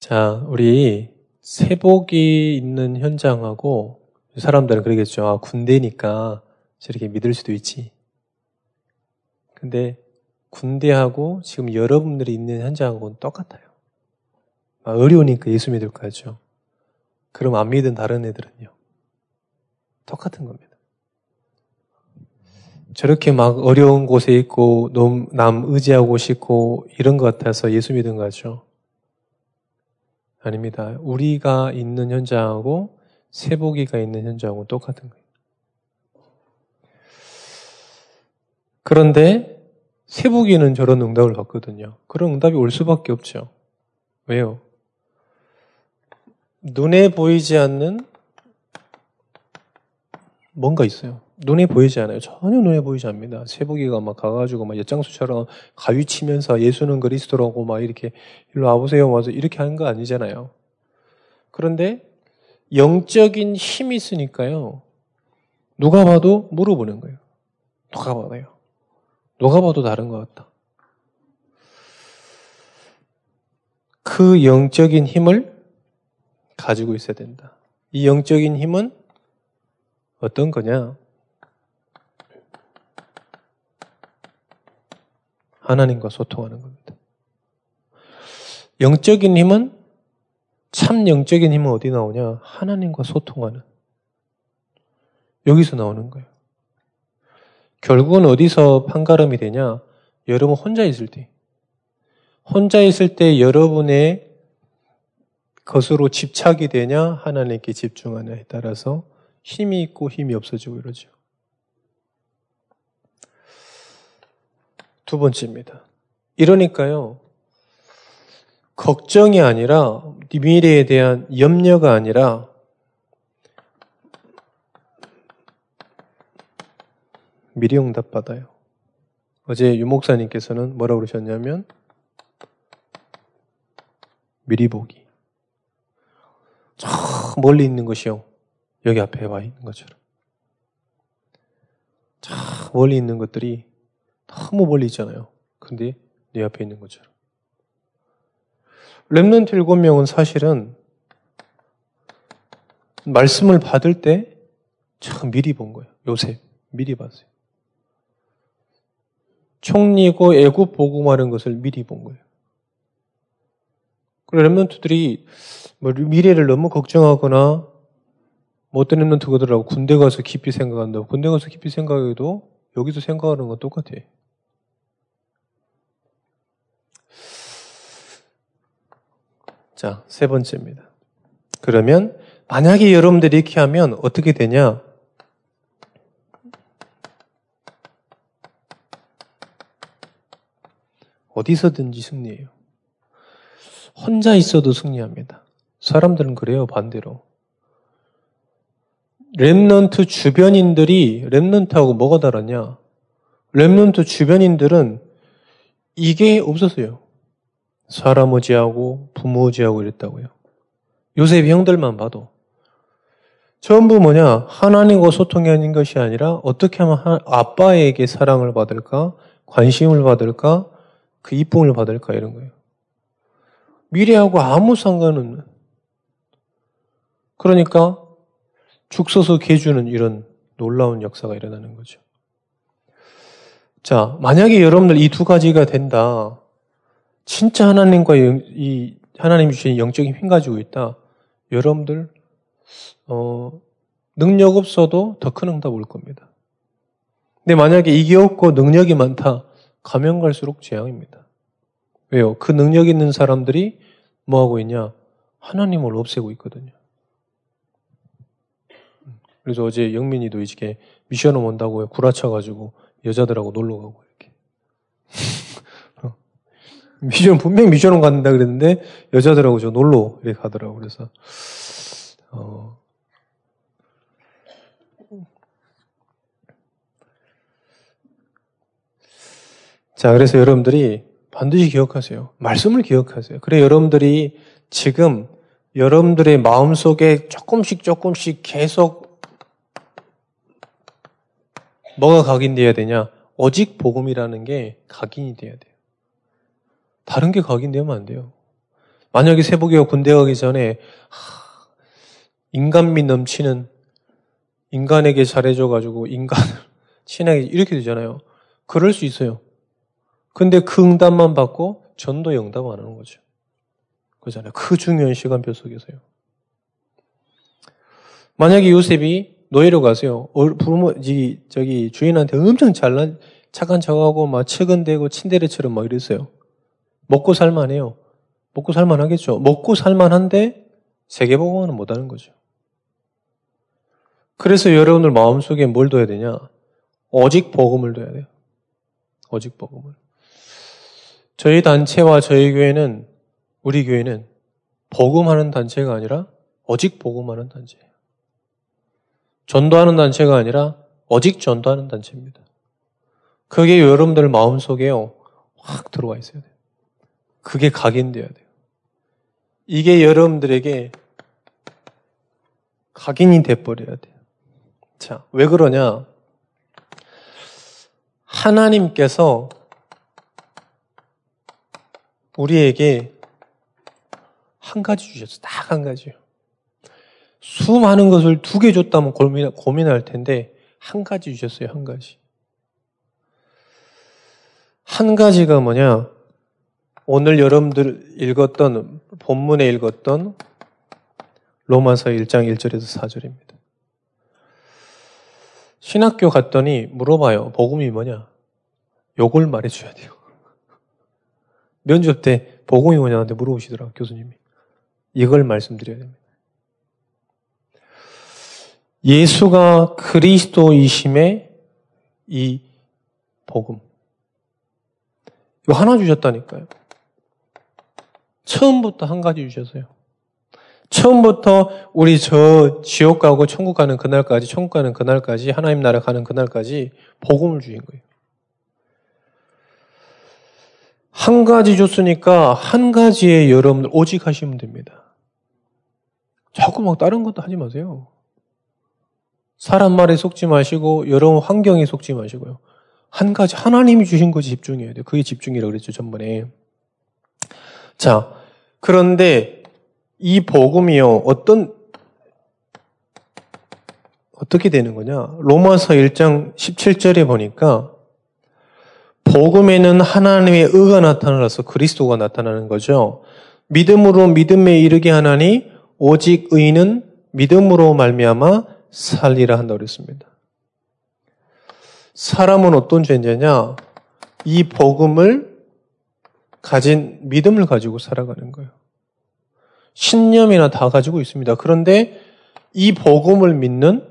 자, 우리 세복이 있는 현장하고 사람들은 그러겠죠. 아, 군대니까 저렇게 믿을 수도 있지. 근데 군대하고 지금 여러분들이 있는 현장하고는 똑같아요. 아, 어려우니까 예수 믿을 거죠. 그럼 안 믿은 다른 애들은요. 똑같은 겁니다. 저렇게 막 어려운 곳에 있고 남 의지하고 싶고 이런 것 같아서 예수 믿은 거죠. 아닙니다. 우리가 있는 현장하고 세복이가 있는 현장하고 똑같은 거예요. 그런데 세복이는 저런 응답을 받거든요. 그런 응답이 올 수밖에 없죠. 왜요? 눈에 보이지 않는 뭔가 있어요. 눈에 보이지 않아요. 전혀 눈에 보이지 않습니다. 세복이가 막 가가지고 막 엿장수처럼 가위 치면서 예수는 그리스도라고 막 이렇게 일로 와보세요. 와서 이렇게 하는 거 아니잖아요. 그런데 영적인 힘이 있으니까요. 누가 봐도 물어보는 거예요. 누가 봐도요. 누가 봐도 다른 것 같다. 그 영적인 힘을 가지고 있어야 된다. 이 영적인 힘은 어떤 거냐? 하나님과 소통하는 겁니다. 영적인 힘은 참 영적인 힘은 어디 나오냐? 하나님과 소통하는. 여기서 나오는 거예요. 결국은 어디서 판가름이 되냐? 여러분 혼자 있을 때. 혼자 있을 때 여러분의 것으로 집착이 되냐? 하나님께 집중하냐에 따라서 힘이 있고 힘이 없어지고 이러죠. 두 번째입니다. 이러니까요, 걱정이 아니라, 미래에 대한 염려가 아니라, 미리 응답 받아요. 어제 유목사님께서는 뭐라고 그러셨냐면, 미리 보기. 저 멀리 있는 것이요. 여기 앞에 와 있는 것처럼. 저 멀리 있는 것들이 너무 멀리 있잖아요. 근데 내 앞에 있는 것처럼. 랩런트 일곱 명은 사실은 말씀을 받을 때 참 미리 본 거예요. 요새 미리 봤어요. 총리고 애굽 복음화하는 것을 미리 본 거예요. 그리고 remnant들이 뭐 미래를 너무 걱정하거나 뭐 어떤 remnant 그러더라고 군대 가서 깊이 생각한다고 군대 가서 깊이 생각해도 여기서 생각하는 건 똑같아 자, 세 번째입니다. 그러면 만약에 여러분들이 이렇게 하면 어떻게 되냐? 어디서든지 승리해요. 혼자 있어도 승리합니다. 사람들은 그래요, 반대로. remnant 주변인들이 remnant하고 뭐가 다르냐? remnant 주변인들은 이게 없었어요. 사람 의지하고 부모 의지하고 이랬다고요. 요셉 형들만 봐도 전부 뭐냐 하나님과 소통이 아닌 것이 아니라 어떻게 하면 아빠에게 사랑을 받을까 관심을 받을까 그 이쁨을 받을까 이런 거예요. 미래하고 아무 상관없는 그러니까 죽 서서 개주는 이런 놀라운 역사가 일어나는 거죠. 자, 만약에 여러분들 이 두 가지가 된다. 진짜 하나님과 이 하나님 주신 영적인 힘 가지고 있다. 여러분들 어, 능력 없어도 더 큰 응답 올 겁니다. 근데 만약에 이게 없고 능력이 많다. 가면 갈수록 재앙입니다. 왜요? 그 능력 있는 사람들이 뭐 하고 있냐? 하나님을 없애고 있거든요. 그래서 어제 영민이도 이렇게 미션을 온다고 구라쳐가지고 여자들하고 놀러 가고 이렇게. 미션, 분명 미션은 간다 그랬는데, 여자들하고 저 놀러 이렇게 가더라고. 그래서, 어. 자, 그래서 여러분들이 반드시 기억하세요. 말씀을 기억하세요. 그래, 여러분들이 지금 여러분들의 마음 속에 조금씩 조금씩 계속 뭐가 각인되어야 되냐? 오직 복음이라는 게 각인이 돼야 돼요. 다른 게 각인되면 안 돼요. 만약에 세복이가 군대 가기 전에 인간미 넘치는 인간에게 잘해줘가지고 인간을 친하게 이렇게 되잖아요. 그럴 수 있어요. 근데 그 응답만 받고 전도 영답 안 하는 거죠. 그잖아요. 그 중요한 시간표 속에서요. 만약에 요셉이 노예로 가세요. 부모, 저기, 주인한테 엄청 잘난, 착한 척하고 막 측은대고 친데레처럼 막 이랬어요. 먹고 살만해요. 먹고 살만하겠죠. 먹고 살만한데 세계복음은 못하는 거죠. 그래서 여러분들 마음속에 뭘 둬야 되냐? 오직 복음을 둬야 돼요. 오직 복음을. 저희 단체와 저희 교회는 우리 교회는 복음하는 단체가 아니라 오직 복음하는 단체예요. 전도하는 단체가 아니라 오직 전도하는 단체입니다. 그게 여러분들 마음속에요. 확 들어와 있어야 돼요. 그게 각인되어야 돼요. 이게 여러분들에게 각인이 돼버려야 돼요. 자, 왜 그러냐? 하나님께서 우리에게 한 가지 주셨어. 딱 한 가지요. 수많은 것을 두 개 줬다면 고민, 고민할 텐데, 한 가지 주셨어요. 한 가지. 한 가지가 뭐냐? 오늘 여러분들 읽었던, 본문에 읽었던 로마서 1장 1절에서 4절입니다. 신학교 갔더니 물어봐요. 복음이 뭐냐? 요걸 말해줘야 돼요. 면접 때 복음이 뭐냐한테 물어보시더라고요. 교수님이. 이걸 말씀드려야 됩니다. 예수가 그리스도이심의 이 복음. 이거 하나 주셨다니까요. 처음부터 한 가지 주셨어요. 처음부터 우리 저 지옥 가고 천국 가는 그날까지, 천국 가는 그날까지, 하나님 나라 가는 그날까지 복음을 주신 거예요. 한 가지 줬으니까 한 가지에 여러분들 오직 하시면 됩니다. 자꾸 막 다른 것도 하지 마세요. 사람 말에 속지 마시고 여러분 환경에 속지 마시고요. 한 가지 하나님이 주신 것에 집중해야 돼요. 그게 집중이라고 그랬죠, 전번에. 자, 그런데 이 복음이요. 어떤 어떻게 되는 거냐? 로마서 1장 17절에 보니까 복음에는 하나님의 의가 나타나서 그리스도가 나타나는 거죠. 믿음으로 믿음에 이르게 하나니 오직 의는 믿음으로 말미암아 살리라 한다고 그랬습니다. 사람은 어떤 존재냐? 이 복음을 가진 믿음을 가지고 살아가는 거예요. 신념이나 다 가지고 있습니다. 그런데 이 복음을 믿는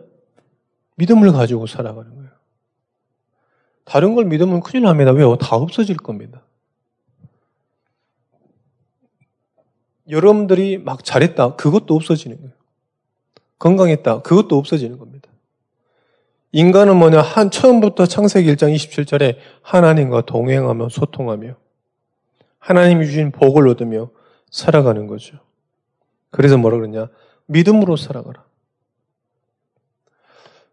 믿음을 가지고 살아가는 거예요. 다른 걸 믿으면 큰일 납니다. 왜요? 다 없어질 겁니다. 여러분들이 막 잘했다. 그것도 없어지는 거예요. 건강했다. 그것도 없어지는 겁니다. 인간은 뭐냐? 한 처음부터 창세기 1장 27절에 하나님과 동행하며 소통하며 하나님이 주신 복을 얻으며 살아가는 거죠. 그래서 뭐라 그러냐? 믿음으로 살아가라.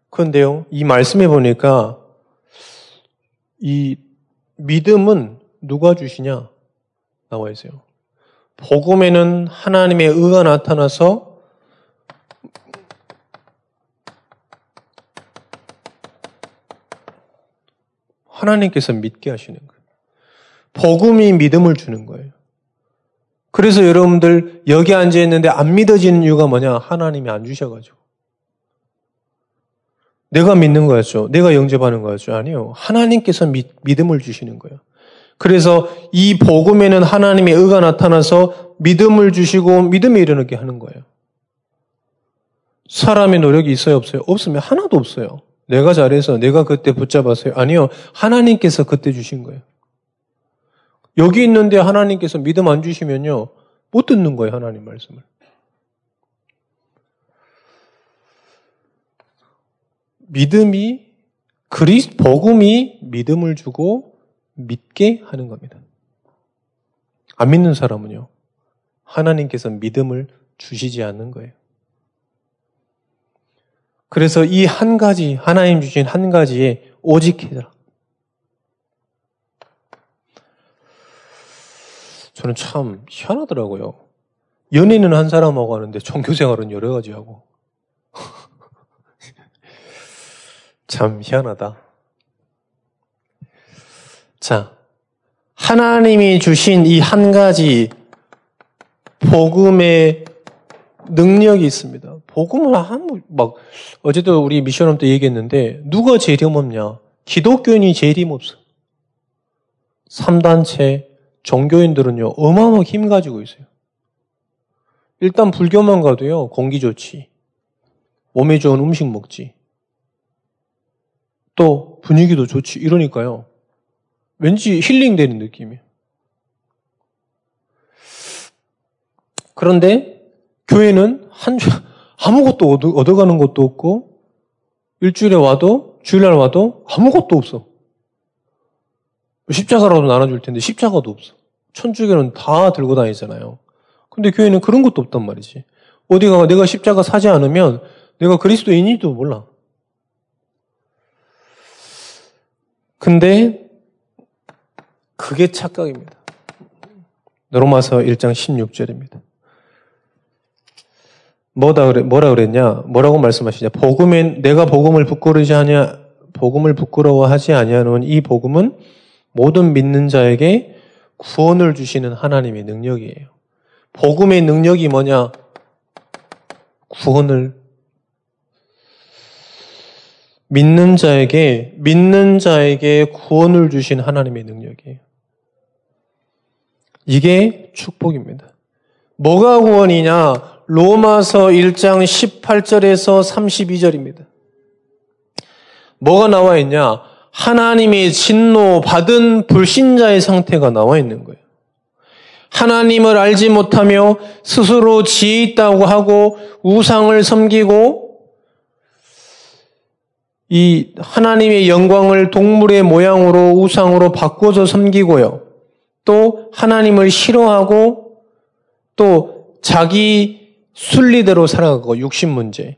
그런데요, 이 말씀에 보니까 이 믿음은 누가 주시냐? 나와 있어요. 복음에는 하나님의 의가 나타나서 하나님께서 믿게 하시는 거예요. 복음이 믿음을 주는 거예요. 그래서 여러분들 여기 앉아 있는데 안 믿어지는 이유가 뭐냐? 하나님이 안 주셔가지고. 내가 믿는 거였죠. 내가 영접하는 거였죠. 아니요. 하나님께서 믿, 믿음을 주시는 거예요. 그래서 이 복음에는 하나님의 의가 나타나서 믿음을 주시고 믿음에 이르게 하는 거예요. 사람의 노력이 있어요, 없어요? 없으면 하나도 없어요. 내가 잘해서 내가 그때 붙잡았어요. 아니요. 하나님께서 그때 주신 거예요. 여기 있는데 하나님께서 믿음 안 주시면요. 못 듣는 거예요, 하나님 말씀을. 믿음이 그리스 복음이 믿음을 주고 믿게 하는 겁니다. 안 믿는 사람은요. 하나님께서 믿음을 주시지 않는 거예요. 그래서 이 한 가지, 하나님 주신 한 가지에 오직 해라. 저는 참 희한하더라고요. 연애는 한 사람하고 하는데 종교생활은 여러 가지 하고. 참 희한하다. 자, 하나님이 주신 이 한 가지 복음의 능력이 있습니다. 복음을 한, 막, 어제도 우리 미션홈 때 얘기했는데, 누가 제일 힘없냐? 기독교인이 제일 힘없어. 3단체, 종교인들은요, 어마어마하게 힘 가지고 있어요. 일단 불교만 가도요, 공기 좋지. 몸에 좋은 음식 먹지. 또 분위기도 좋지. 이러니까요. 왠지 힐링되는 느낌이에요. 그런데 교회는 한 아무것도 얻어, 얻어가는 것도 없고 일주일에 와도 주일날 와도 아무것도 없어. 십자가라도 나눠줄 텐데 십자가도 없어. 천주교는 다 들고 다니잖아요. 근데 교회는 그런 것도 없단 말이지. 어디가 내가 십자가 사지 않으면 내가 그리스도인이도 몰라. 근데 그게 착각입니다. 로마서 1장 16절입니다. 뭐다 그래, 뭐라 그랬냐? 뭐라고 말씀하시냐? 복음엔, 내가 복음을 부끄러워하지 하냐, 복음을 부끄러워하지 아니하는 이 복음은 모든 믿는 자에게 구원을 주시는 하나님의 능력이에요. 복음의 능력이 뭐냐? 구원을 믿는 자에게 믿는 자에게 구원을 주신 하나님의 능력이에요. 이게 축복입니다. 뭐가 구원이냐? 로마서 1장 18절에서 32절입니다. 뭐가 나와 있냐? 하나님의 진노 받은 불신자의 상태가 나와 있는 거예요. 하나님을 알지 못하며 스스로 지혜 있다고 하고 우상을 섬기고 이 하나님의 영광을 동물의 모양으로 우상으로 바꿔서 섬기고요. 또 하나님을 싫어하고 또 자기 순리대로 살아가고 육신 문제.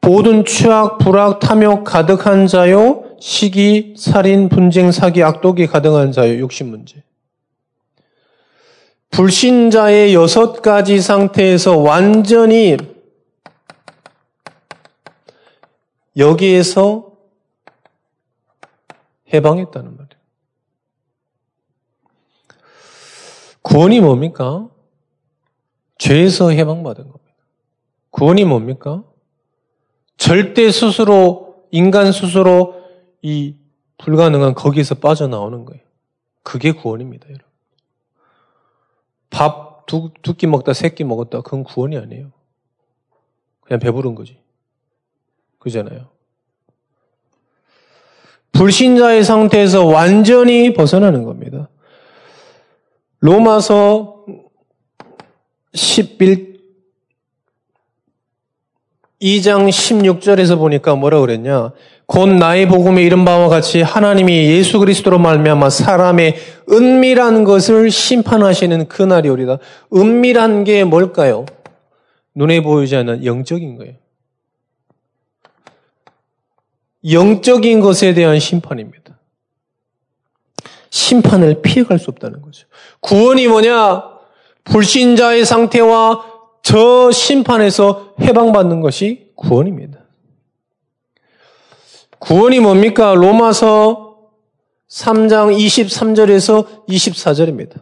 모든 추악, 불악, 탐욕 가득한 자요. 시기, 살인, 분쟁, 사기, 악독이 가득한 자요. 육신 문제. 불신자의 여섯 가지 상태에서 완전히 여기에서 해방했다는 말이에요. 구원이 뭡니까? 죄에서 해방받은 겁니다. 구원이 뭡니까? 절대 스스로, 인간 스스로 이 불가능한 거기에서 빠져나오는 거예요. 그게 구원입니다, 여러분. 밥 두, 두 끼 먹다 세 끼 먹었다. 그건 구원이 아니에요. 그냥 배부른 거지. 그잖아요. 불신자의 상태에서 완전히 벗어나는 겁니다. 로마서 11, 2장 16절에서 보니까 뭐라 그랬냐? 곧 나의 복음에 이른 바와 같이 하나님이 예수 그리스도로 말미암아 사람의 은밀한 것을 심판하시는 그날이 오리다. 은밀한 게 뭘까요? 눈에 보이지 않는 영적인 거예요. 영적인 것에 대한 심판입니다. 심판을 피해갈 수 없다는 거죠. 구원이 뭐냐? 불신자의 상태와 저 심판에서 해방받는 것이 구원입니다. 구원이 뭡니까? 로마서 3장 23절에서 24절입니다.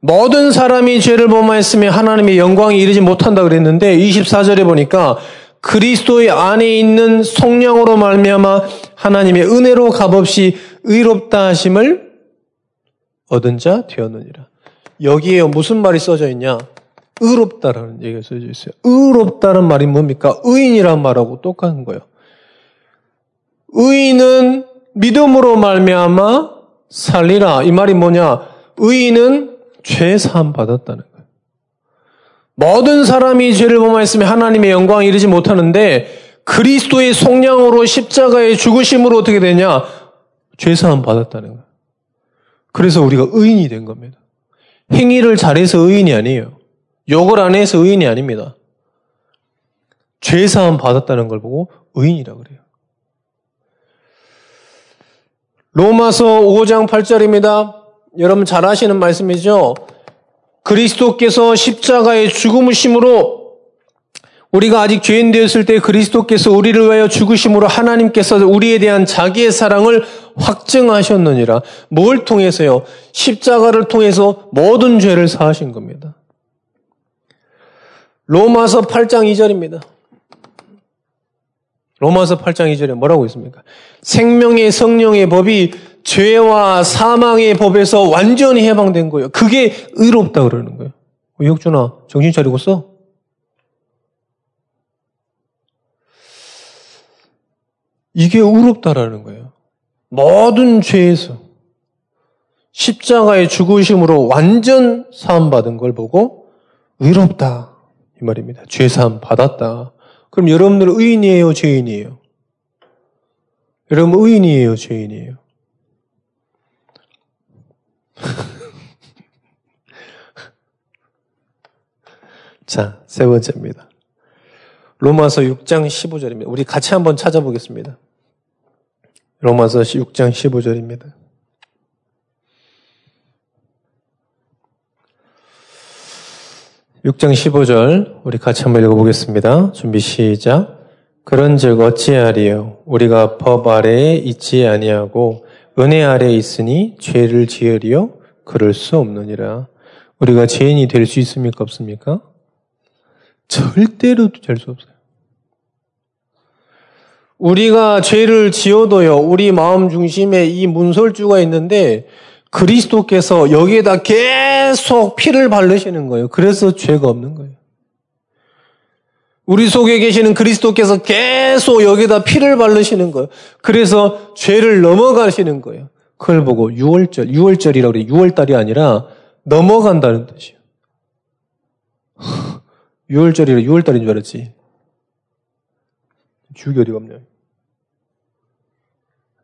모든 사람이 죄를 범하였으며 하나님의 영광이 이르지 못한다 그랬는데 24절에 보니까 그리스도의 안에 있는 성령으로 말미암아 하나님의 은혜로 값없이 의롭다 하심을 얻은 자 되었느니라. 여기에 무슨 말이 써져 있냐? 의롭다라는 얘기가 써져 있어요. 의롭다는 말이 뭡니까? 의인이란 말하고 똑같은 거예요. 의인은 믿음으로 말미암아 살리라. 이 말이 뭐냐? 의인은 죄 사함 받았다는 거예요. 모든 사람이 죄를 범하였으면 하나님의 영광에 이르지 못하는데 그리스도의 속량으로 십자가의 죽으심으로 어떻게 되냐? 죄 사함 받았다는 거예요. 그래서 우리가 의인이 된 겁니다. 행위를 잘해서 의인이 아니에요. 욕을 안 해서 의인이 아닙니다. 죄 사함 받았다는 걸 보고 의인이라 그래요. 로마서 5장 8절입니다. 여러분 잘 아시는 말씀이죠? 그리스도께서 십자가의 죽음심으로 우리가 아직 죄인 되었을 때 그리스도께서 우리를 위하여 죽으심으로 하나님께서 우리에 대한 자기의 사랑을 확증하셨느니라. 뭘 통해서요? 십자가를 통해서 모든 죄를 사하신 겁니다. 로마서 8장 2절입니다. 로마서 8장 2절에 뭐라고 있습니까? 생명의 성령의 법이 죄와 사망의 법에서 완전히 해방된 거예요. 그게 의롭다 그러는 거예요. 의혁준아, 정신 차리고 써? 이게 의롭다라는 거예요. 모든 죄에서 십자가의 죽으심으로 완전 사함 받은 걸 보고 의롭다. 이 말입니다. 죄 사함 받았다. 그럼 여러분들은 의인이에요, 죄인이에요? 여러분 의인이에요, 죄인이에요? 자, 세 번째입니다. 로마서 6장 15절입니다. 우리 같이 한번 찾아보겠습니다. 로마서 6장 15절입니다. (6장 15절) 우리 같이 한번 읽어보겠습니다. 준비 시작. 그런즉 어찌하리요? 우리가 법 아래에 있지 아니하고 은혜 아래에 있으니 죄를 지으리요? 그럴 수 없느니라. 우리가 죄인이 될 수 있습니까? 없습니까? 절대로 될 수 없어요. 우리가 죄를 지어도요, 우리 마음 중심에 이 문설주가 있는데, 그리스도께서 여기에다 계속 피를 바르시는 거예요. 그래서 죄가 없는 거예요. 우리 속에 계시는 그리스도께서 계속 여기에다 피를 바르시는 거예요. 그래서 죄를 넘어가시는 거예요. 그걸 보고 6월절, 6월절이라고 그래. 6월달이 아니라 넘어간다는 뜻이에요. 6월절이라 6월달인 줄 알았지. 주기 어디가 없냐.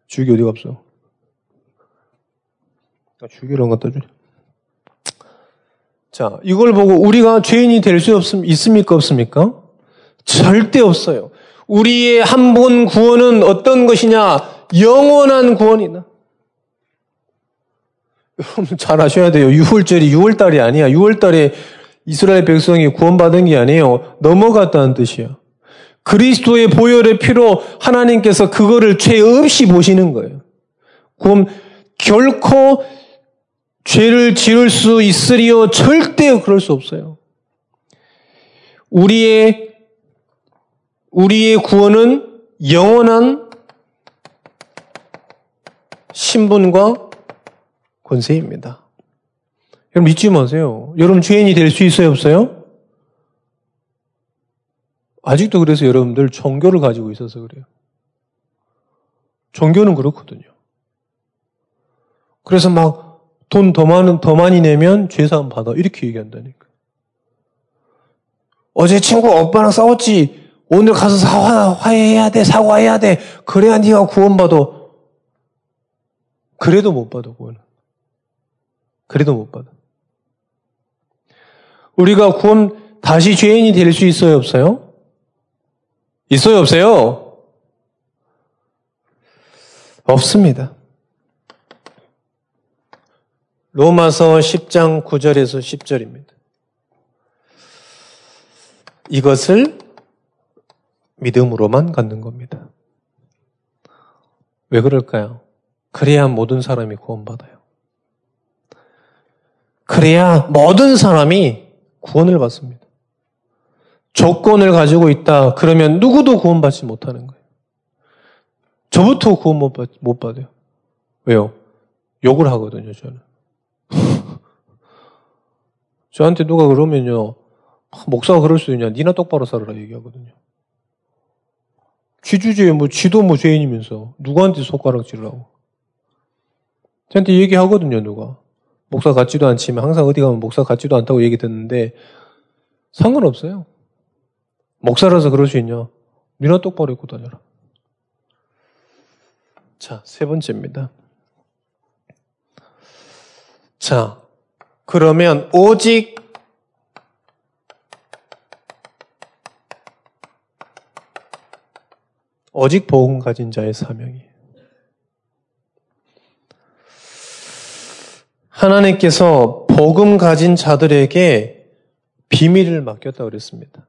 주기 어디가 없어. 안 갖다 주네. 자, 이걸 보고 우리가 죄인이 될 수 있습니까? 없습니까? 절대 없어요. 우리의 한 번 구원은 어떤 것이냐? 영원한 구원이다. 여러분 잘 아셔야 돼요. 6월절이 6월달이 아니야. 6월달에 이스라엘 백성이 구원받은 게 아니에요. 넘어갔다는 뜻이에요. 그리스도의 보혈의 피로 하나님께서 그거를 죄 없이 보시는 거예요. 그럼 결코 죄를 지을 수 있으리요? 절대 그럴 수 없어요. 우리의, 우리의 구원은 영원한 신분과 권세입니다. 여러분 믿지 마세요. 여러분 죄인이 될 수 있어요, 없어요? 아직도 그래서 여러분들 종교를 가지고 있어서 그래요. 종교는 그렇거든요. 그래서 막 돈 더 많은, 더 많이 내면 죄사함 받아. 이렇게 얘기한다니까. 어제 친구 오빠랑 싸웠지. 오늘 가서 사화, 화해해야 돼. 사과해야 돼. 그래야 네가 구원받아. 그래도 못 받아, 구원은. 그래도 못 받아. 우리가 구원, 다시 죄인이 될 수 있어요, 없어요? 있어요, 없어요? 없습니다. 로마서 10장 9절에서 10절입니다. 이것을 믿음으로만 갖는 겁니다. 왜 그럴까요? 그래야 모든 사람이 구원받아요. 그래야 모든 사람이 구원을 받습니다. 조건을 가지고 있다. 그러면 누구도 구원받지 못하는 거예요. 저부터 구원 못, 받아요. 왜요? 욕을 하거든요, 저는. 저한테 누가 그러면요. 아, 목사가 그럴 수 있냐. 니나 똑바로 살아라 얘기하거든요. 쥐 주제에 뭐 쥐도 뭐 죄인이면서 누구한테 손가락질을 하고. 저한테 얘기하거든요, 누가. 목사 같지도 않지만 항상 어디 가면 목사 같지도 않다고 얘기 듣는데 상관없어요. 목사라서 그럴 수 있냐? 니나 똑바로 입고 다녀라. 자, 세 번째입니다. 자, 그러면 오직 오직 복음 가진 자의 사명이 하나님께서 복음 가진 자들에게 비밀을 맡겼다 그랬습니다.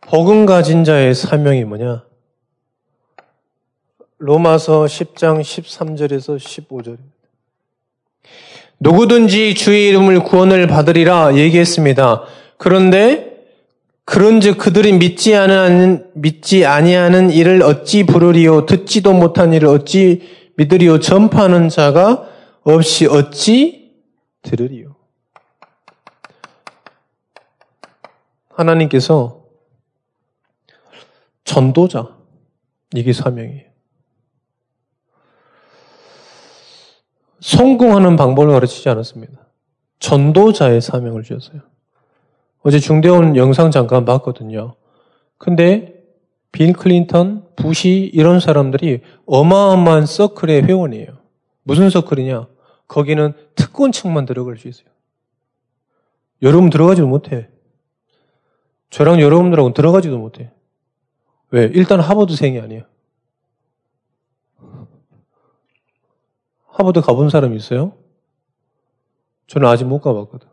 복음 가진 자의 사명이 뭐냐? 로마서 10장 13절에서 15절입니다. 누구든지 주의 이름을 구원을 받으리라 얘기했습니다. 그런데 그런즉 그들이 믿지 않은 믿지 아니하는 일을 어찌 부르리요 듣지도 못한 일을 어찌 믿으리요 전파하는 자가 없이 어찌 들으리요 하나님께서 전도자 이게 사명이에요. 성공하는 방법을 가르치지 않았습니다. 전도자의 사명을 주셨어요. 어제 중대원 영상 잠깐 봤거든요. 근데 빌 클린턴, 부시 이런 사람들이 어마어마한 서클의 회원이에요. 무슨 서클이냐? 거기는 특권층만 들어갈 수 있어요. 여러분 들어가지도 못해. 저랑 여러분들하고 들어가지도 못해. 왜? 일단 하버드생이 아니야. 하버드 가본 사람 있어요? 저는 아직 못 가봤거든.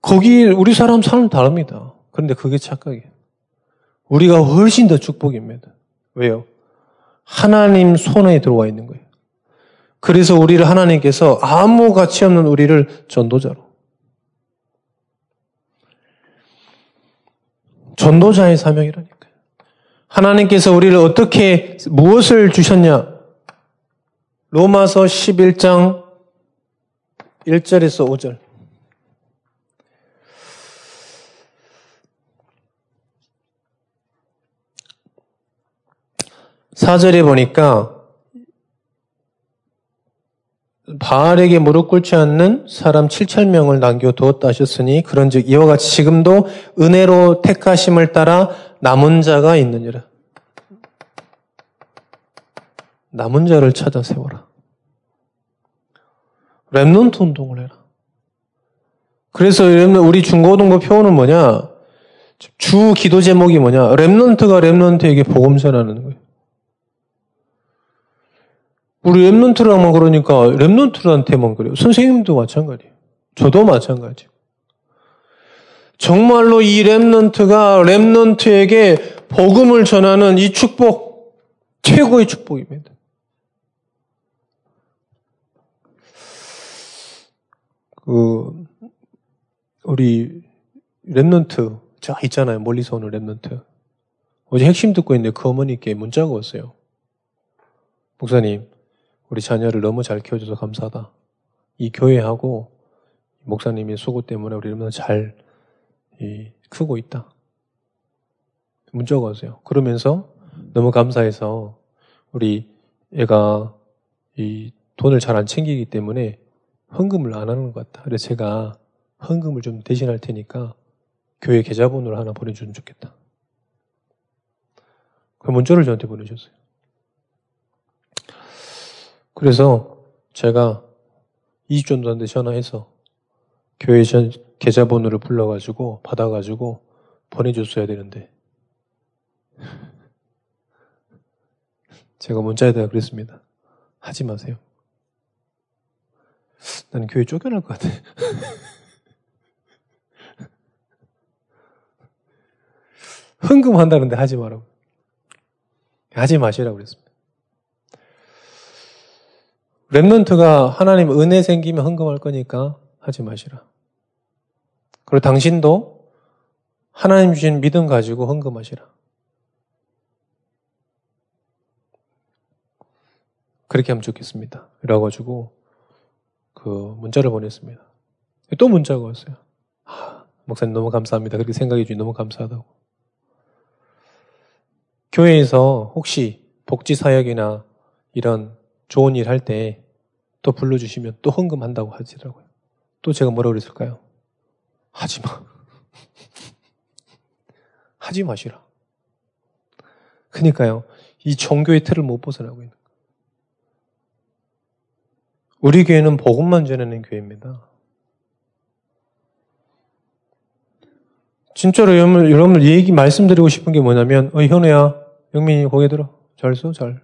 거기 우리 사람 삶 다릅니다. 그런데 그게 착각이에요. 우리가 훨씬 더 축복입니다. 왜요? 하나님 손에 들어와 있는 거예요. 그래서 우리를 하나님께서 아무 가치 없는 우리를 전도자로. 전도자의 사명이라니까요. 하나님께서 우리를 어떻게, 무엇을 주셨냐? 로마서 11장 1절에서 5절. 4절에 보니까 바알에게 무릎 꿇지 않는 사람 7천 명을 남겨두었다 하셨으니 그런즉 이와 같이 지금도 은혜로 택하심을 따라 남은 자가 있느니라. 남은 자를 찾아 세워라. remnant 운동을 해라. 그래서 우리 중고등부 표어는 뭐냐? 주 기도 제목이 뭐냐? remnant가 remnant에게 복음 전하는 거예요. 우리 remnant랑만 그러니까 remnant한테만 그래요. 선생님도 마찬가지예요. 저도 마찬가지. 정말로 이 remnant가 remnant에게 복음을 전하는 이 축복 최고의 축복입니다. 그 우리 remnant 저 있잖아요. 멀리서 오는 remnant. 어제 핵심 듣고 있는데 그 어머니께 문자가 왔어요. 목사님, 우리 자녀를 너무 잘 키워줘서 감사하다. 이 교회하고 목사님이 수고 때문에 우리 얼마나 잘 이, 크고 있다. 문자가 왔어요. 그러면서 너무 감사해서 우리 애가 이 돈을 잘 안 챙기기 때문에 헌금을 안 하는 것 같다. 그래서 제가 헌금을 좀 대신할 테니까 교회 계좌번호를 하나 보내주면 좋겠다. 그 문자를 저한테 보내셨어요. 그래서 제가 2주 정도 한데 전화해서 교회 전 계좌번호를 불러가지고 받아가지고 보내줬어야 되는데 제가 문자에다가 그랬습니다. 하지 마세요. 나는 교회 쫓겨날 것 같아. 흥금한다는데 하지 말라고. 하지 마시라고 그랬습니다. 랩런트가 하나님 은혜 생기면 헌금할 거니까 하지 마시라. 그리고 당신도 하나님 주신 믿음 가지고 헌금하시라. 그렇게 하면 좋겠습니다. 이래가지고 그 문자를 보냈습니다. 또 문자가 왔어요. 아, 목사님 너무 감사합니다. 그렇게 생각해 주니 너무 감사하다고. 교회에서 혹시 복지 사역이나 이런 좋은 일 할 때 또 불러주시면 또 헌금한다고 하시더라고요. 또 제가 뭐라고 그랬을까요? 하지 마. 하지 마시라. 그러니까요. 이 종교의 틀을 못 벗어나고 있는. 우리 교회는 복음만 전하는 교회입니다. 진짜로 여러분, 여러분 얘기 말씀드리고 싶은 게 뭐냐면, 어, 현우야, 영민이 고개 들어. 잘 써, 잘.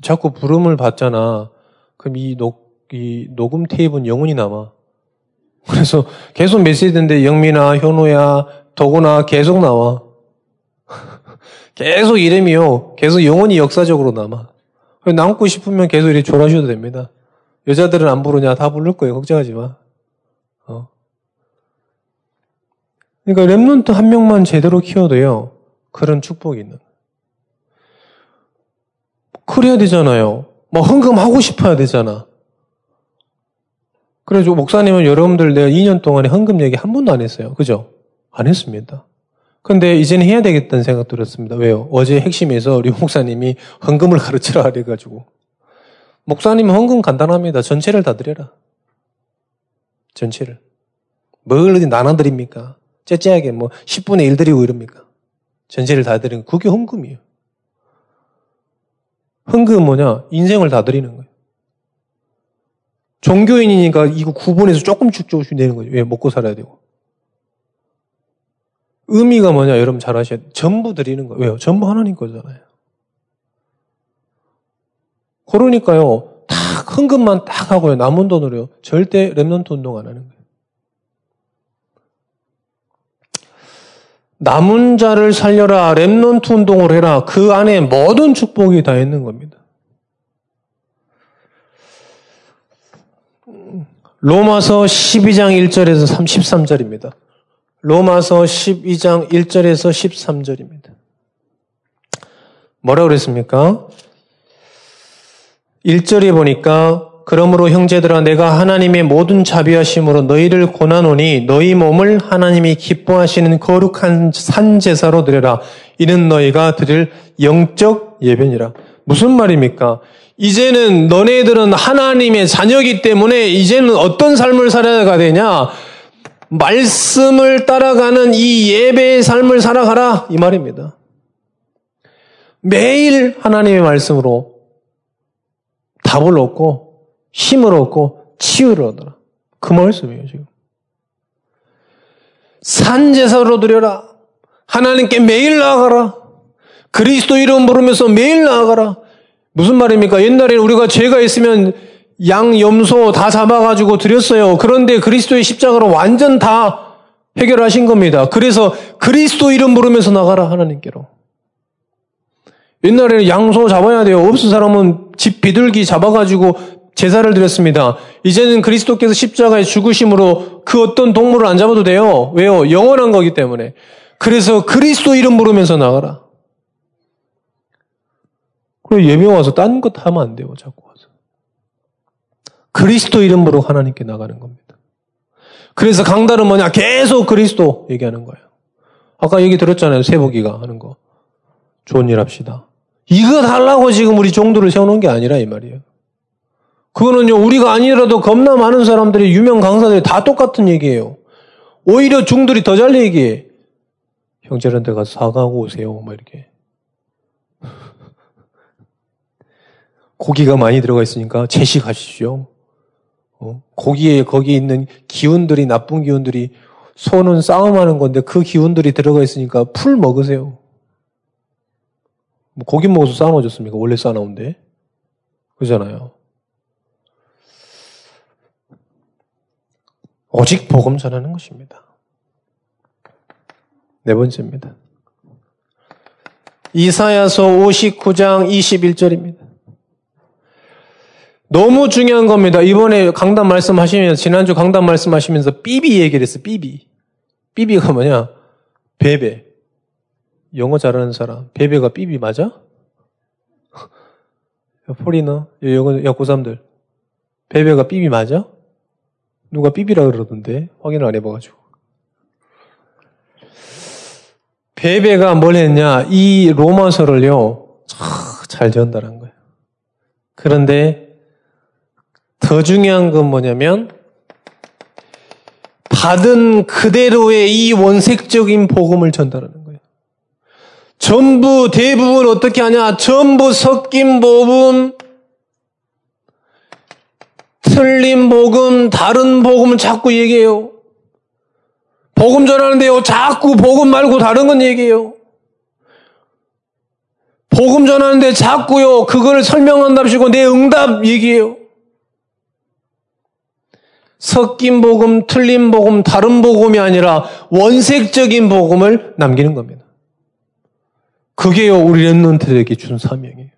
자꾸 부름을 받잖아. 그럼 이 녹, 이 녹음 테이프는 영원히 남아. 그래서 계속 메시지인데 영민아, 현우야, 도구나 계속 나와. 계속 이름이요. 계속 영원히 역사적으로 남아. 남고 싶으면 계속 이렇게 졸아셔도 됩니다. 여자들은 안 부르냐? 다 부를 거예요. 걱정하지 마. 어. 그러니까 랩런트 한 명만 제대로 키워도요. 그런 축복이 있는. 그래야 되잖아요. 뭐 흥금하고 싶어야 되잖아. 그래서 목사님은 여러분들 내가 2년 동안에 헌금 얘기 한 번도 안 했어요. 그죠? 안 했습니다. 근데 이제는 해야 되겠다는 생각 들었습니다. 왜요? 어제 핵심에서 우리 목사님이 헌금을 가르치라 그래가지고. 목사님 헌금 간단합니다. 전체를 다 드려라. 전체를. 뭘 어디 나눠드립니까? 째째하게 뭐 10분의 1 드리고 이럽니까? 전체를 다 드리는 그게 헌금이에요. 헌금은 뭐냐? 인생을 다 드리는 거예요. 종교인이니까 이거 구분해서 조금씩 조금씩 내는 거죠. 왜? 먹고 살아야 되고. 의미가 뭐냐, 여러분 잘 아셔야 돼요. 전부 드리는 거예요. 왜요? 전부 하나님 거잖아요. 그러니까요, 딱 헌금만 딱 하고요. 남은 돈으로요. 절대 Remnant 운동 안 하는 거예요. 남은 자를 살려라, Remnant 운동을 해라. 그 안에 모든 축복이 다 있는 겁니다. 로마서 12장 1절에서 33절입니다. 로마서 12장 1절에서 13절입니다. 뭐라 그랬습니까? 1절에 보니까 그러므로 형제들아 내가 하나님의 모든 자비하심으로 너희를 고난오니 너희 몸을 하나님이 기뻐하시는 거룩한 산 제사로 드려라. 이는 너희가 드릴 영적 예배니라. 무슨 말입니까? 이제는 너네들은 하나님의 자녀이기 때문에 이제는 어떤 삶을 살아가 되냐? 말씀을 따라가는 이 예배의 삶을 살아가라. 이 말입니다. 매일 하나님의 말씀으로 답을 얻고 힘을 얻고 치유를 얻어라. 그 말씀이에요, 지금. 산제사로 드려라. 하나님께 매일 나아가라. 그리스도 이름 부르면서 매일 나아가라. 무슨 말입니까? 옛날에 우리가 죄가 있으면 양, 염소 다 잡아가지고 드렸어요. 그런데 그리스도의 십자가로 완전 다 해결하신 겁니다. 그래서 그리스도 이름 부르면서 나가라 하나님께로. 옛날에는 양소 잡아야 돼요. 없은 사람은 집 비둘기 잡아가지고 제사를 드렸습니다. 이제는 그리스도께서 십자가의 죽으심으로 그 어떤 동물을 안 잡아도 돼요. 왜요? 영원한 거기 때문에. 그래서 그리스도 이름 부르면서 나가라. 그리고 예배 와서 딴 것 하면 안 돼요. 자꾸. 그리스도 이름으로 하나님께 나가는 겁니다. 그래서 강단은 뭐냐? 계속 그리스도 얘기하는 거예요. 아까 얘기 들었잖아요. 세복이가 하는 거. 좋은 일 합시다. 이거 달라고 지금 우리 종도를 세우는 게 아니라 이 말이에요. 그거는요, 우리가 아니라도 겁나 많은 사람들이, 유명 강사들이 다 똑같은 얘기예요. 오히려 중들이 더 잘 얘기해. 형제한테 가서 사과하고 오세요. 막 이렇게. 고기가 많이 들어가 있으니까 채식하십시오. 어? 고기에 거기 있는 기운들이 나쁜 기운들이 소는 싸움하는 건데 그 기운들이 들어가 있으니까 풀 먹으세요. 뭐 고기 먹어서 싸워졌습니까? 원래 싸나운데 그잖아요. 오직 복음 전하는 것입니다. 네 번째입니다. 이사야서 59장 21절입니다. 너무 중요한 겁니다. 이번에 강단 말씀하시면서, 지난주 강단 말씀하시면서 삐비 얘기를 했어, 삐비. 삐비가 뭐냐? 베베. 영어 잘하는 사람. 베베가 삐비 맞아? 포리너? 영어, 야, 고3들. 베베가 삐비 맞아? 누가 삐비라 그러던데? 확인을 안 해봐가지고. 베베가 뭘 했냐? 이 로마서를요, 잘 전달한 거예요. 그런데 더 중요한 건 뭐냐면 받은 그대로의 이 원색적인 복음을 전달하는 거예요. 전부 대부분 어떻게 하냐? 전부 섞인 복음, 틀린 복음, 다른 복음을 자꾸 얘기해요. 복음 전하는데요. 자꾸 복음 말고 다른 건 얘기해요. 복음 전하는데 자꾸요, 그걸 설명한답시고 내 응답 얘기해요. 섞인 복음, 틀린 복음, 다른 복음이 아니라 원색적인 복음을 남기는 겁니다. 그게요, 우리 랩런트들에게 준 사명이에요.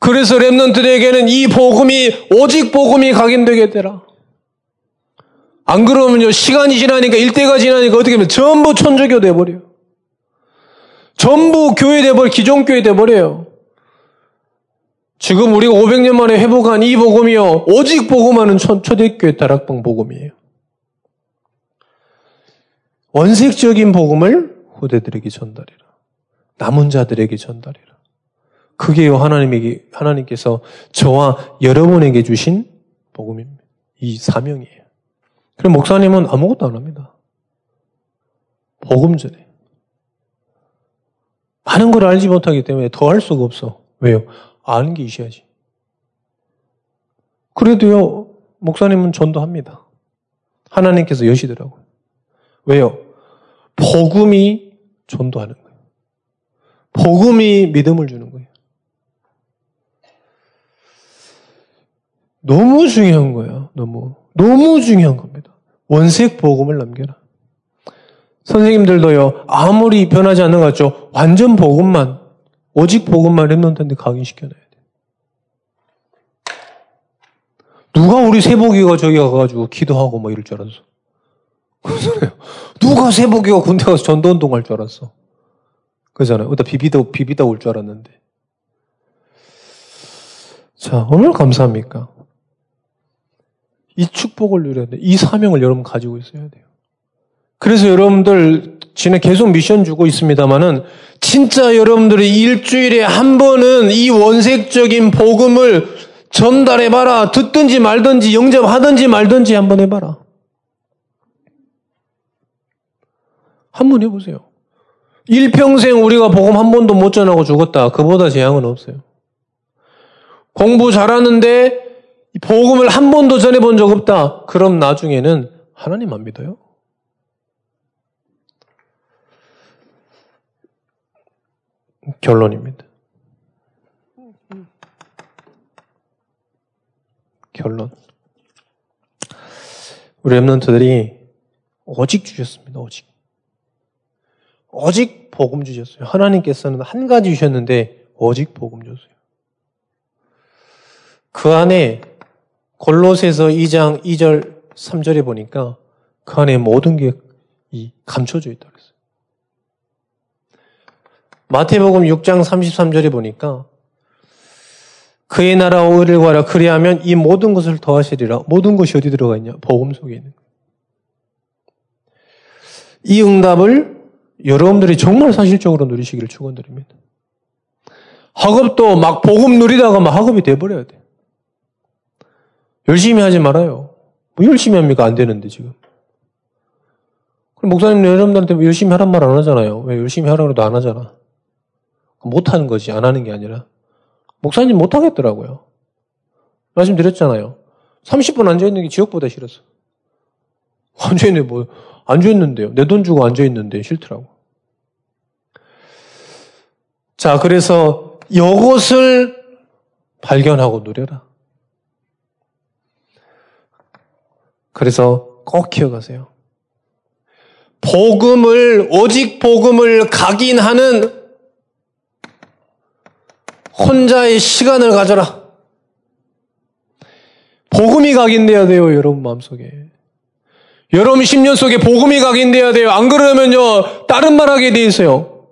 그래서 랩런트들에게는 이 복음이, 오직 복음이 각인되게 되라. 안 그러면요, 시간이 지나니까, 일대가 지나니까 어떻게 하면 전부 천주교 돼버려요. 전부 교회 돼버려, 기존교회 돼버려요. 지금 우리가 500년 만에 회복한 이 복음이요. 오직 복음하는 초대교회 다락방 복음이에요. 원색적인 복음을 후대들에게 전달해라. 남은 자들에게 전달해라. 그게요, 하나님에게, 하나님께서 저와 여러분에게 주신 복음입니다. 이 사명이에요. 그럼 목사님은 아무것도 안 합니다. 복음 전에. 많은 걸 알지 못하기 때문에 더 할 수가 없어. 왜요? 아는 게 있어야지. 그래도요, 목사님은 전도합니다. 하나님께서 여시더라고요. 왜요? 복음이 전도하는 거예요. 복음이 믿음을 주는 거예요. 너무 중요한 거예요. 너무. 너무 중요한 겁니다. 원색 복음을 남겨라. 선생님들도요, 아무리 변하지 않는 것 같죠? 완전 복음만, 오직 복음만 랩런트한테 각인시켜놔야 돼. 누가 우리 세복이가 저기 가가지고 기도하고 뭐 이럴 줄 알았어. 그러잖아요. 누가 세복이가 군대 가서 전도 운동 할 줄 알았어. 그러잖아요. 어디다 비비다, 비비다 올 줄 알았는데. 자, 얼마나 감사합니까? 이 축복을 누려야 돼. 이 사명을 여러분 가지고 있어야 돼요. 그래서 여러분들 지금 계속 미션 주고 있습니다만은 진짜 여러분들이 일주일에 한 번은 이 원색적인 복음을 전달해봐라. 듣든지 말든지 영접하든지 말든지 한번 해봐라. 한번 해보세요. 일평생 우리가 복음 한 번도 못 전하고 죽었다. 그보다 재앙은 없어요. 공부 잘하는데 복음을 한 번도 전해본 적 없다. 그럼 나중에는 하나님 안 믿어요? 결론입니다. 결론. 우리 랩런트들이 오직 주셨습니다. 오직. 오직 복음 주셨어요. 하나님께서는 한 가지 주셨는데 오직 복음 줬어요. 그 안에 골로새서 2장 2절 3절에 보니까 그 안에 모든 게 감춰져 있다 그랬어요. 마태복음 6장 33절에 보니까 그의 나라와 의를 구하라 그리하면 이 모든 것을 더하시리라. 모든 것이 어디 들어가 있냐? 복음 속에 있는. 이 응답을 여러분들이 정말 사실적으로 누리시기를 축원드립니다. 학업도 막 복음 누리다가 막 학업이 돼버려야 돼. 열심히 하지 말아요. 뭐 열심히 합니까? 안 되는데 지금. 그럼 목사님 여러분들한테 열심히 하란 말 안 하잖아요. 왜 열심히 하라고 해도 안 하잖아. 못 하는 거지 안 하는 게 아니라 목사님 못 하겠더라고요. 말씀드렸잖아요. 30분 앉아있는 게 지옥보다 싫었어. 앉아있는데 뭐, 앉아있는데요. 내 돈 주고 앉아있는데 싫더라고. 자, 그래서 이것을 발견하고 누려라. 그래서 꼭 기억하세요. 복음을, 오직 복음을 각인하는 혼자의 시간을 가져라. 복음이 각인돼야 돼요, 여러분 마음속에. 여러분 10년 속에 복음이 각인돼야 돼요. 안 그러면요, 다른 말 하게 돼 있어요.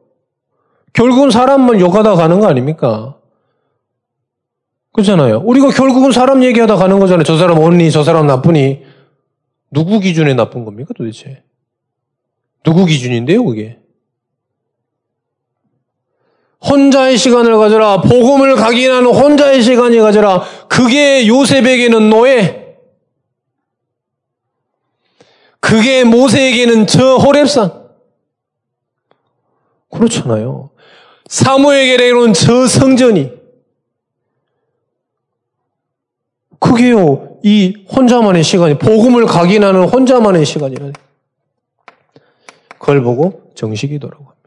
결국은 사람만 욕하다 가는 거 아닙니까? 그렇잖아요. 우리가 결국은 사람 얘기하다 가는 거잖아요. 저 사람 언니, 저 사람 나쁘니. 누구 기준에 나쁜 겁니까, 도대체? 누구 기준인데요, 그게? 혼자의 시간을 가져라. 복음을 각인하는 혼자의 시간이 가져라. 그게 요셉에게는 노예. 그게 모세에게는 저 호랩산. 그렇잖아요. 사무에게는 저 성전이. 그게요, 이 혼자만의 시간이, 복음을 각인하는 혼자만의 시간이라. 그걸 보고 정식이더라고.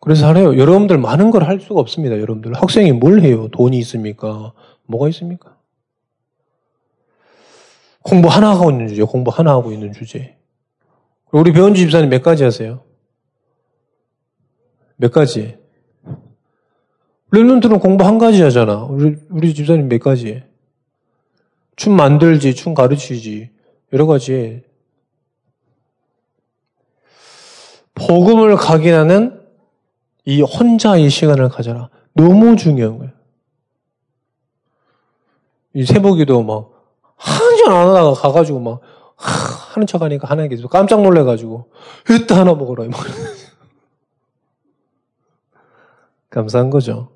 그래서 하래요. 여러분들 많은 걸 할 수가 없습니다. 여러분들 학생이 뭘 해요? 돈이 있습니까? 뭐가 있습니까? 공부 하나 하고 있는 주제, 공부 하나 하고 있는 주제. 우리 배원주 집사님 몇 가지 하세요? 몇 가지? 랩런트는 공부 한 가지 하잖아. 우리, 우리 집사님 몇 가지 해? 춤 만들지, 춤 가르치지, 여러 가지 복음을 각인하는 이 혼자의 시간을 가져라. 너무 중요한 거예요. 이 세복이도 막, 한잔 안 하다가 가가지고 막, 하는 척 하니까 하나님께서 깜짝 놀래가지고, 이따 하나 먹어라. 막. 감사한 거죠.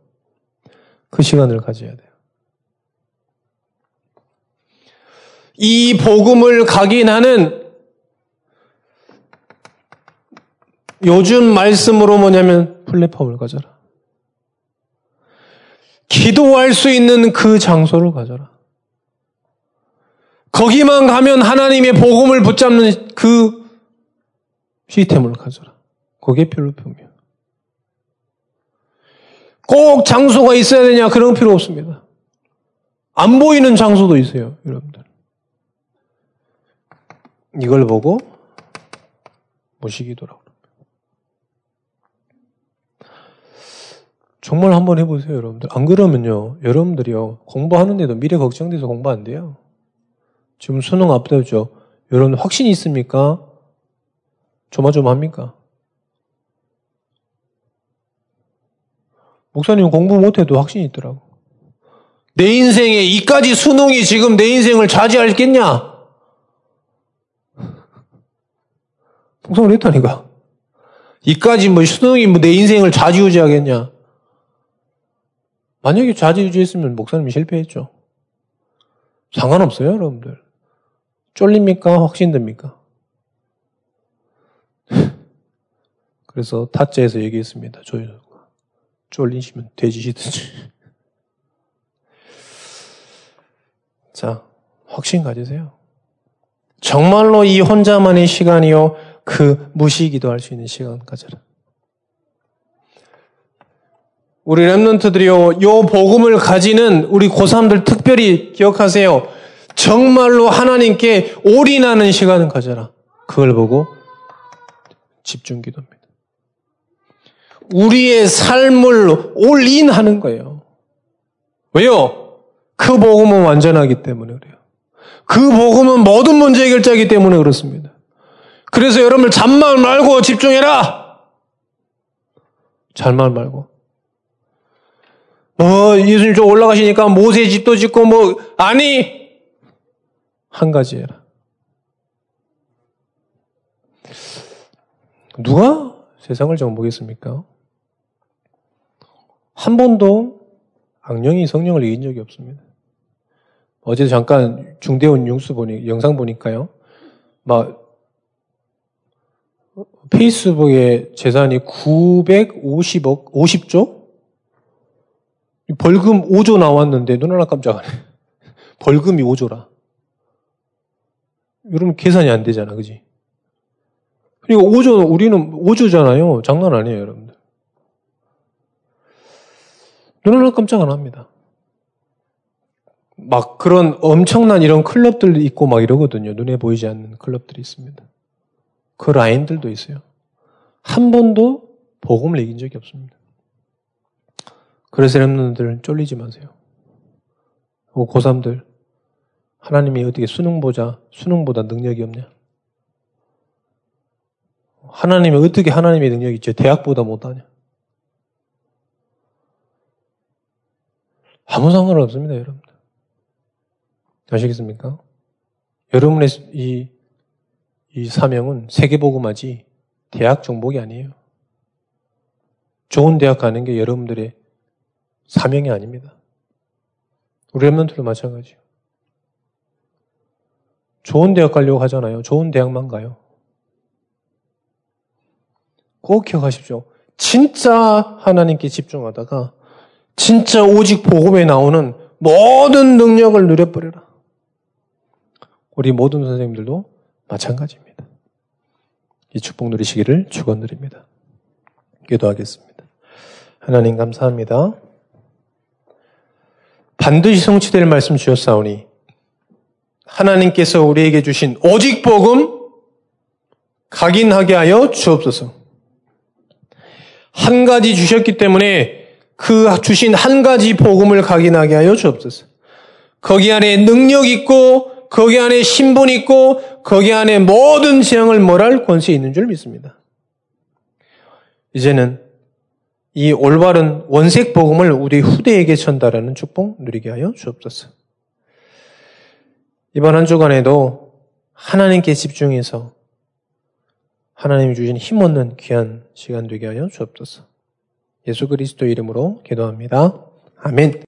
그 시간을 가져야 돼요. 이 복음을 각인하는 요즘 말씀으로 뭐냐면 플랫폼을 가져라. 기도할 수 있는 그 장소를 가져라. 거기만 가면 하나님의 복음을 붙잡는 그 시스템을 가져라. 그게 플랫폼이야. 꼭 장소가 있어야 되냐? 그런 필요 없습니다. 안 보이는 장소도 있어요, 여러분들. 이걸 보고 모시기도라고. 정말 한번 해보세요, 여러분들. 안 그러면요, 여러분들이요, 공부하는데도 미래 걱정돼서 공부 안 돼요. 지금 수능 앞두죠. 여러분 확신이 있습니까? 조마조마합니까? 목사님 공부 못해도 확신이 있더라고. 내 인생에 이까지 수능이 지금 내 인생을 차지할겠냐? 목사님 그랬다니까. 이까지 뭐 수능이 뭐 내 인생을 좌지우지하겠냐? 만약에 좌지우지했으면 목사님이 실패했죠. 상관없어요, 여러분들. 쫄립니까? 확신됩니까? 그래서 타짜에서 얘기했습니다. 조율. 쫄리시면 돼지시든지. 자, 확신 가지세요. 정말로 이 혼자만의 시간이요, 그 무시기도 할 수 있는 시간 가져라. 우리 랩런트들이요, 요 복음을 가지는 우리 고3들 특별히 기억하세요. 정말로 하나님께 올인하는 시간을 가져라. 그걸 보고 집중 기도입니다. 우리의 삶을 올인하는 거예요. 왜요? 그 복음은 완전하기 때문에 그래요. 그 복음은 모든 문제 해결자이기 때문에 그렇습니다. 그래서 여러분들 잠만 말고 집중해라! 잘만 말고. 뭐, 예수님 좀 올라가시니까 모세 집도 짓고 뭐, 아니! 한 가지 해라. 누가 세상을 정보겠습니까? 한 번도 악령이 성령을 이긴 적이 없습니다. 어제 잠깐 중대원 융수 보니, 영상 보니까요. 막, 페이스북에 재산이 950억, 50조? 벌금 5조 나왔는데 눈 하나 깜짝하네. 벌금이 5조라. 여러분 계산이 안 되잖아, 그지? 그리고 5조, 우리는 5조잖아요. 장난 아니에요, 여러분들. 눈 하나 깜짝 안 합니다. 막 그런 엄청난 이런 클럽들 있고 막 이러거든요. 눈에 보이지 않는 클럽들이 있습니다. 그 라인들도 있어요. 한 번도 복음을 이긴 적이 없습니다. 그래서 여러분들 쫄리지 마세요. 고3들 하나님이 어떻게 수능 보자 수능보다 능력이 없냐? 하나님이 어떻게 하나님의 능력이 있죠? 대학보다 못하냐? 아무 상관 없습니다, 여러분들. 아시겠습니까? 여러분의 이, 이 사명은 세계복음하지 대학 정복이 아니에요. 좋은 대학 가는 게 여러분들의 사명이 아닙니다. 우리 랩런트도 마찬가지요. 좋은 대학 가려고 하잖아요. 좋은 대학만 가요. 꼭 기억하십시오. 진짜 하나님께 집중하다가 진짜 오직 복음에 나오는 모든 능력을 누려버려라. 우리 모든 선생님들도 마찬가지입니다. 이 축복 누리시기를 축원드립니다. 기도하겠습니다. 하나님 감사합니다. 반드시 성취될 말씀 주셨사오니 하나님께서 우리에게 주신 오직 복음 각인하게 하여 주옵소서. 한 가지 주셨기 때문에 그 주신 한 가지 복음을 각인하게 하여 주옵소서. 거기 안에 능력 있고 거기 안에 신분 있고 거기 안에 모든 재앙을 몰할 권세 있는 줄 믿습니다. 이제는 이 올바른 원색 복음을 우리 후대에게 전달하는 축복 누리게 하여 주옵소서. 이번 한 주간에도 하나님께 집중해서 하나님이 주신 힘없는 귀한 시간 되게 하여 주옵소서. 예수 그리스도 이름으로 기도합니다. 아멘.